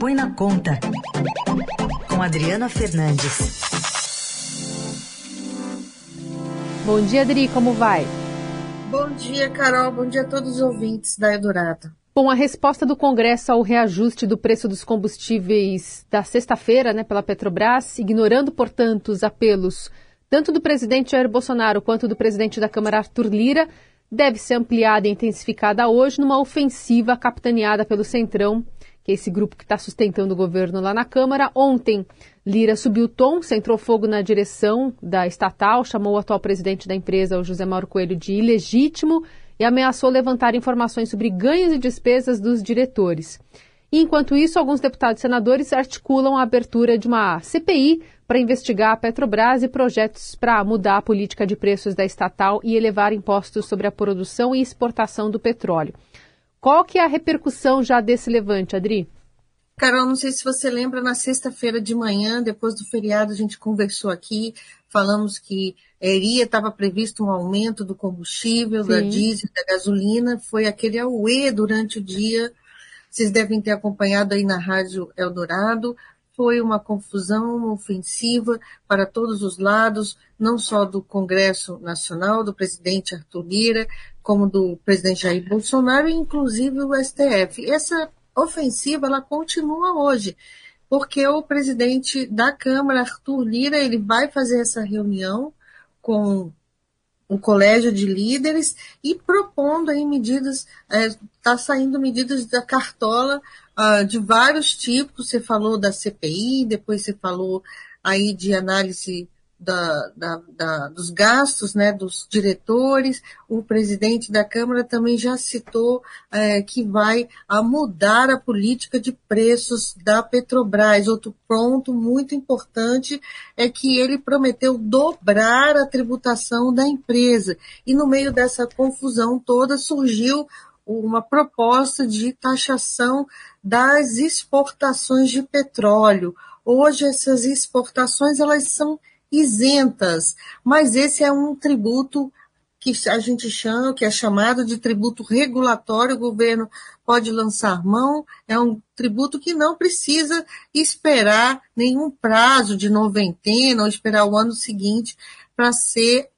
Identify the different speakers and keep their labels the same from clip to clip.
Speaker 1: Põe na Conta, com Adriana Fernandes.
Speaker 2: Bom dia, Adri, como vai?
Speaker 3: Bom dia, Carol. Bom dia a todos os ouvintes da Eldorado.
Speaker 2: Bom, a resposta do Congresso ao reajuste do preço dos combustíveis da sexta-feira, né, pela Petrobras, ignorando, portanto, os apelos tanto do presidente Jair Bolsonaro quanto do presidente da Câmara Arthur Lira, deve ser ampliada e intensificada hoje numa ofensiva capitaneada pelo Centrão, que é esse grupo que está sustentando o governo lá na Câmara. Ontem, Lira subiu o tom, centrou fogo na direção da estatal, chamou o atual presidente da empresa, o José Mauro Coelho, de ilegítimo e ameaçou levantar informações sobre ganhos e despesas dos diretores. E, enquanto isso, alguns deputados e senadores articulam a abertura de uma CPI para investigar a Petrobras e projetos para mudar a política de preços da estatal e elevar impostos sobre a produção e exportação do petróleo. Qual que é a repercussão já desse levante, Adri?
Speaker 3: Carol, não sei se você lembra, na sexta-feira de manhã, depois do feriado, a gente conversou aqui, falamos que iria, estava previsto um aumento do combustível, Sim. da diesel, da gasolina, foi aquele auê durante o dia, vocês devem ter acompanhado aí na Rádio Eldorado, foi uma confusão, ofensiva para todos os lados, não só do Congresso Nacional, do presidente Arthur Lira, como do presidente Jair Bolsonaro, inclusive o STF. Essa ofensiva ela continua hoje, porque o presidente da Câmara, Arthur Lira, ele vai fazer essa reunião com o colégio de líderes e propondo aí medidas, está é, saindo medidas da cartola uh, de vários tipos. Você falou da CPI, depois você falou aí de análise da, da, da, dos gastos né, dos diretores. O presidente da Câmara também já citou é, que vai a mudar a política de preços da Petrobras. Outro ponto muito importante é que ele prometeu dobrar a tributação da empresa. E no meio dessa confusão toda surgiu uma proposta de taxação das exportações de petróleo. Hoje essas exportações elas são isentas, mas esse é um tributo que a gente chama, que é chamado de tributo regulatório, o governo pode lançar mão, é um tributo que não precisa esperar nenhum prazo de noventena ou esperar o ano seguinte para ser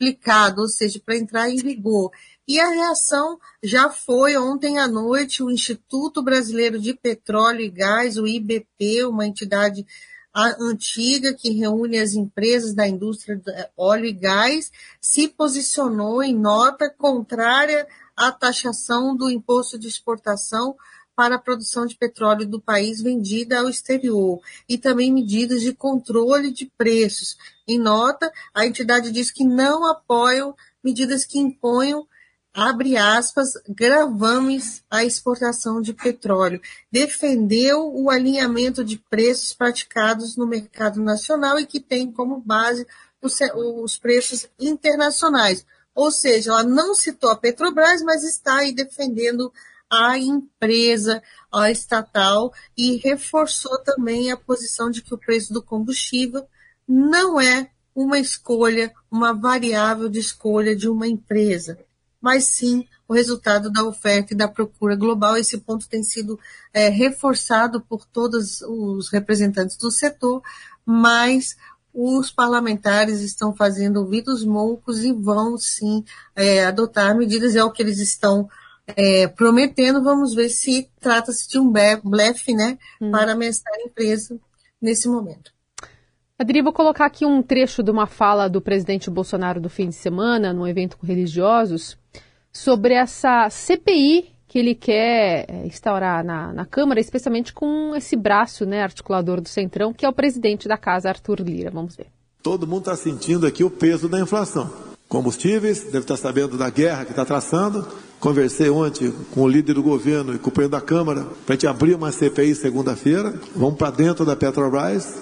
Speaker 3: aplicado, ou seja, para entrar em vigor. E a reação já foi ontem à noite, o Instituto Brasileiro de Petróleo e Gás, o IBP, uma entidade antiga que reúne as empresas da indústria de óleo e gás, se posicionou em nota contrária à taxação do imposto de exportação para a produção de petróleo do país vendida ao exterior e também medidas de controle de preços. Em nota, a entidade diz que não apoiam medidas que imponham abre aspas, gravames à exportação de petróleo. Defendeu o alinhamento de preços praticados no mercado nacional e que tem como base os, os preços internacionais. Ou seja, ela não citou a Petrobras, mas está aí defendendo a empresa, estatal, e reforçou também a posição de que o preço do combustível não é uma escolha, uma variável de escolha de uma empresa mas sim o resultado da oferta e da procura global. Esse ponto tem sido é, reforçado por todos os representantes do setor, mas os parlamentares estão fazendo ouvidos moucos e vão sim é, adotar medidas, é o que eles estão é, prometendo. Vamos ver se trata-se de um blefe né, hum. para ameaçar a empresa nesse momento.
Speaker 2: Adri, vou colocar aqui um trecho de uma fala do presidente Bolsonaro do fim de semana, num evento com religiosos, sobre essa CPI que ele quer é, instaurar na, na Câmara, especialmente com esse braço né, articulador do Centrão, que é o presidente da casa, Arthur Lira. Vamos ver.
Speaker 4: Todo mundo está sentindo aqui o peso da inflação. Combustíveis, deve estar sabendo da guerra que está traçando. Conversei ontem com o líder do governo e com o presidente da Câmara para a gente abrir uma CPI segunda-feira. Vamos para dentro da Petrobras.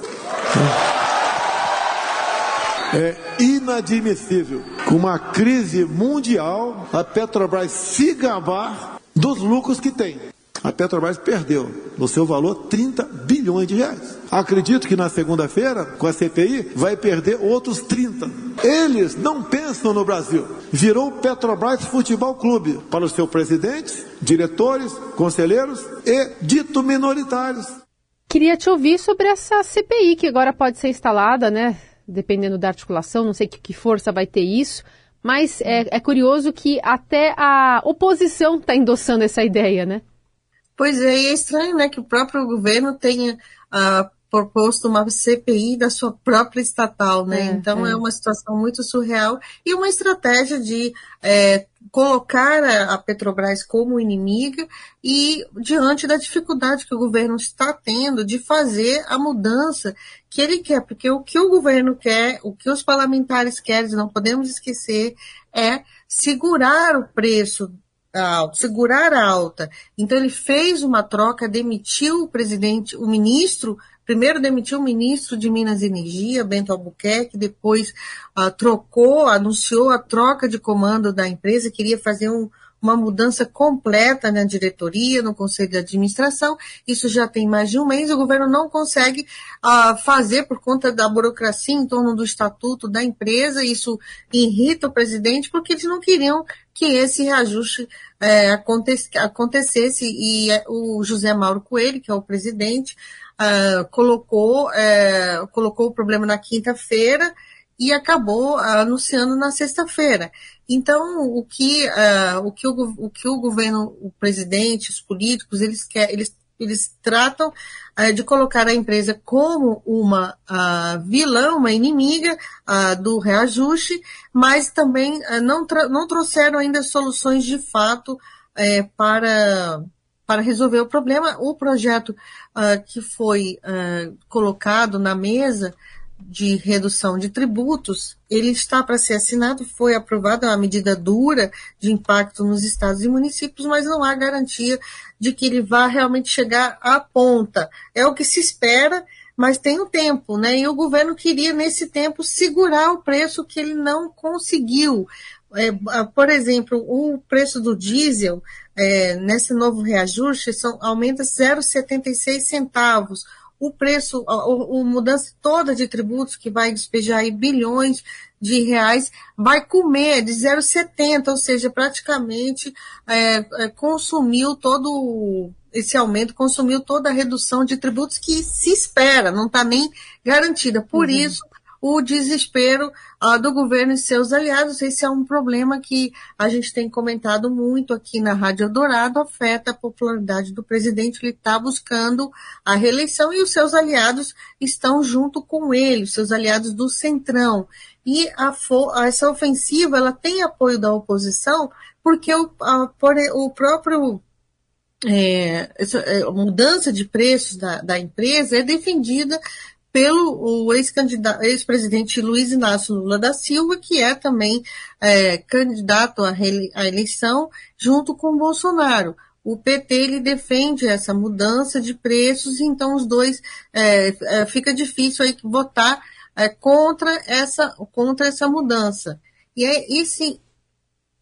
Speaker 4: É inadmissível, com uma crise mundial, a Petrobras se gabar dos lucros que tem. A Petrobras perdeu, no seu valor, 30 bilhões de reais. Acredito que na segunda-feira, com a CPI, vai perder outros 30. Eles não pensam no Brasil. Virou Petrobras Futebol Clube para o seu presidente, diretores, conselheiros e dito minoritários.
Speaker 2: Queria te ouvir sobre essa CPI que agora pode ser instalada, né? Dependendo da articulação, não sei que, que força vai ter isso. Mas é, é curioso que até a oposição está endossando essa ideia, né?
Speaker 3: Pois é, e é estranho, né, que o próprio governo tenha uh, proposto uma CPI da sua própria estatal, né? É, então é. é. uma situação muito surreal e uma estratégia de é, colocar a, a, Petrobras como inimiga e diante da dificuldade que o governo está tendo de fazer a mudança que ele quer, porque o que o governo quer, o que os parlamentares querem, não podemos esquecer, é segurar o preço alta, segurar a alta. Então ele fez uma troca, demitiu o presidente, o ministro, primeiro demitiu o ministro de Minas e Energia, Bento Albuquerque, depois uh, trocou, anunciou a troca de comando da empresa, queria fazer um, uma mudança completa na diretoria, no conselho de administração. Isso já tem mais de um mês. O governo não consegue uh, fazer por conta da burocracia em torno do estatuto da empresa. Isso irrita o presidente porque eles não queriam que esse reajuste é, acontecesse e é, o José Mauro Coelho, que é o presidente, uh, colocou, é, colocou o problema na quinta-feira e acabou anunciando na sexta-feira. Então, o que, uh, o, que o, o que o governo, o presidente, os políticos, eles, eles, eles tratam uh, de colocar a empresa como uma uh, vilã, uma inimiga do reajuste, mas também não, não trouxeram ainda soluções de fato eh, para, para resolver o problema. O projeto que foi colocado na mesa de redução de tributos, ele está para ser assinado, foi aprovado, é uma medida dura de impacto nos estados e municípios, mas não há garantia de que ele vá realmente chegar à ponta. É o que se espera, mas tem um tempo, né? E o governo queria, nesse tempo, segurar o preço que ele não conseguiu. É, por exemplo, o preço do diesel, é, nesse novo reajuste, são, aumenta 0,76 centavos o preço, a, a, mudança toda de tributos que vai despejar aí bilhões de reais, vai comer de 0,70, ou seja, praticamente é, é, consumiu todo esse aumento, consumiu toda a redução de tributos que se espera, não está nem garantida. Por uhum. isso, o desespero uh, do governo e seus aliados. Esse é um problema que a gente tem comentado muito aqui na Rádio Dourado, afeta a popularidade do presidente, ele está buscando a reeleição e os seus aliados estão junto com ele, os seus aliados do Centrão. E a, essa ofensiva ela tem apoio da oposição, porque o, a, o próprio é, essa, é, mudança de preços da, da empresa é defendida pelo ex-presidente Luiz Inácio Lula da Silva, que é também é, candidato à, à eleição junto com Bolsonaro. O PT ele defende essa mudança de preços, então os dois é, é, fica difícil aí votar é, contra essa contra essa mudança. E é esse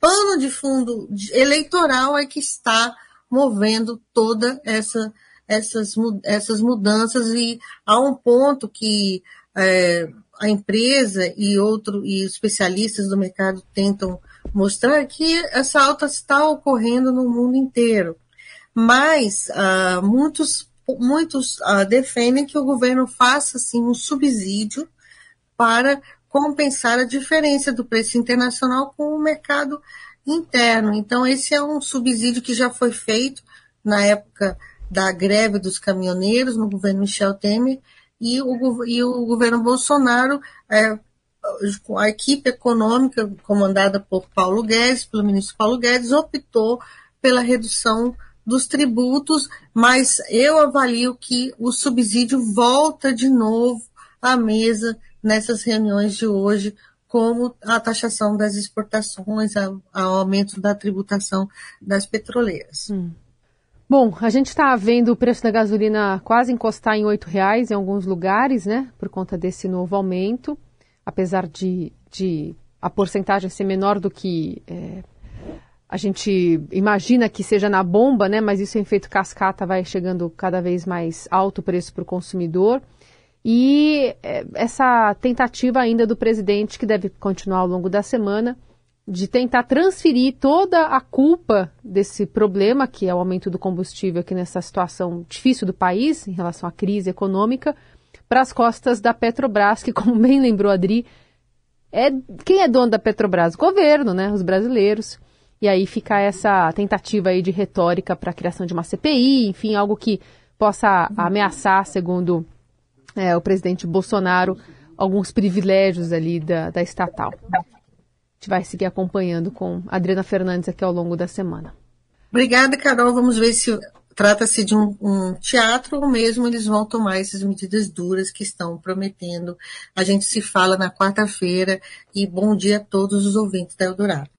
Speaker 3: pano de fundo eleitoral é que está movendo toda essa essas, essas mudanças e há um ponto que é, a empresa e outro e especialistas do mercado tentam mostrar que essa alta está ocorrendo no mundo inteiro. Mas ah, muitos, muitos ah, defendem que o governo faça assim, um subsídio para compensar a diferença do preço internacional com o mercado interno. Então, esse é um subsídio que já foi feito na época da greve dos caminhoneiros no governo Michel Temer e o, e o governo Bolsonaro, é, a equipe econômica comandada por Paulo Guedes, pelo ministro Paulo Guedes, optou pela redução dos tributos, mas eu avalio que o subsídio volta de novo à mesa nessas reuniões de hoje, como a taxação das exportações, o aumento da tributação das petroleiras. Hum.
Speaker 2: Bom, a gente está vendo o preço da gasolina quase encostar em R$ reais em alguns lugares, né? Por conta desse novo aumento, apesar de, de a porcentagem ser menor do que é, a gente imagina que seja na bomba, né? Mas isso em efeito cascata vai chegando cada vez mais alto o preço para o consumidor. E é, essa tentativa ainda do presidente, que deve continuar ao longo da semana, de tentar transferir toda a culpa desse problema, que é o aumento do combustível aqui nessa situação difícil do país, em relação à crise econômica, para as costas da Petrobras, que, como bem lembrou Adri, é, quem é dono da Petrobras? O governo, né? Os brasileiros. E aí fica essa tentativa aí de retórica para a criação de uma CPI, enfim, algo que possa ameaçar, segundo é, o presidente Bolsonaro, alguns privilégios ali da, da estatal. Gente vai seguir acompanhando com a Adriana Fernandes aqui ao longo da semana.
Speaker 3: Obrigada, Carol. Vamos ver se trata-se de um, um, teatro ou mesmo eles vão tomar essas medidas duras que estão prometendo. A gente se fala na quarta-feira e bom dia a todos os ouvintes da Eldorado.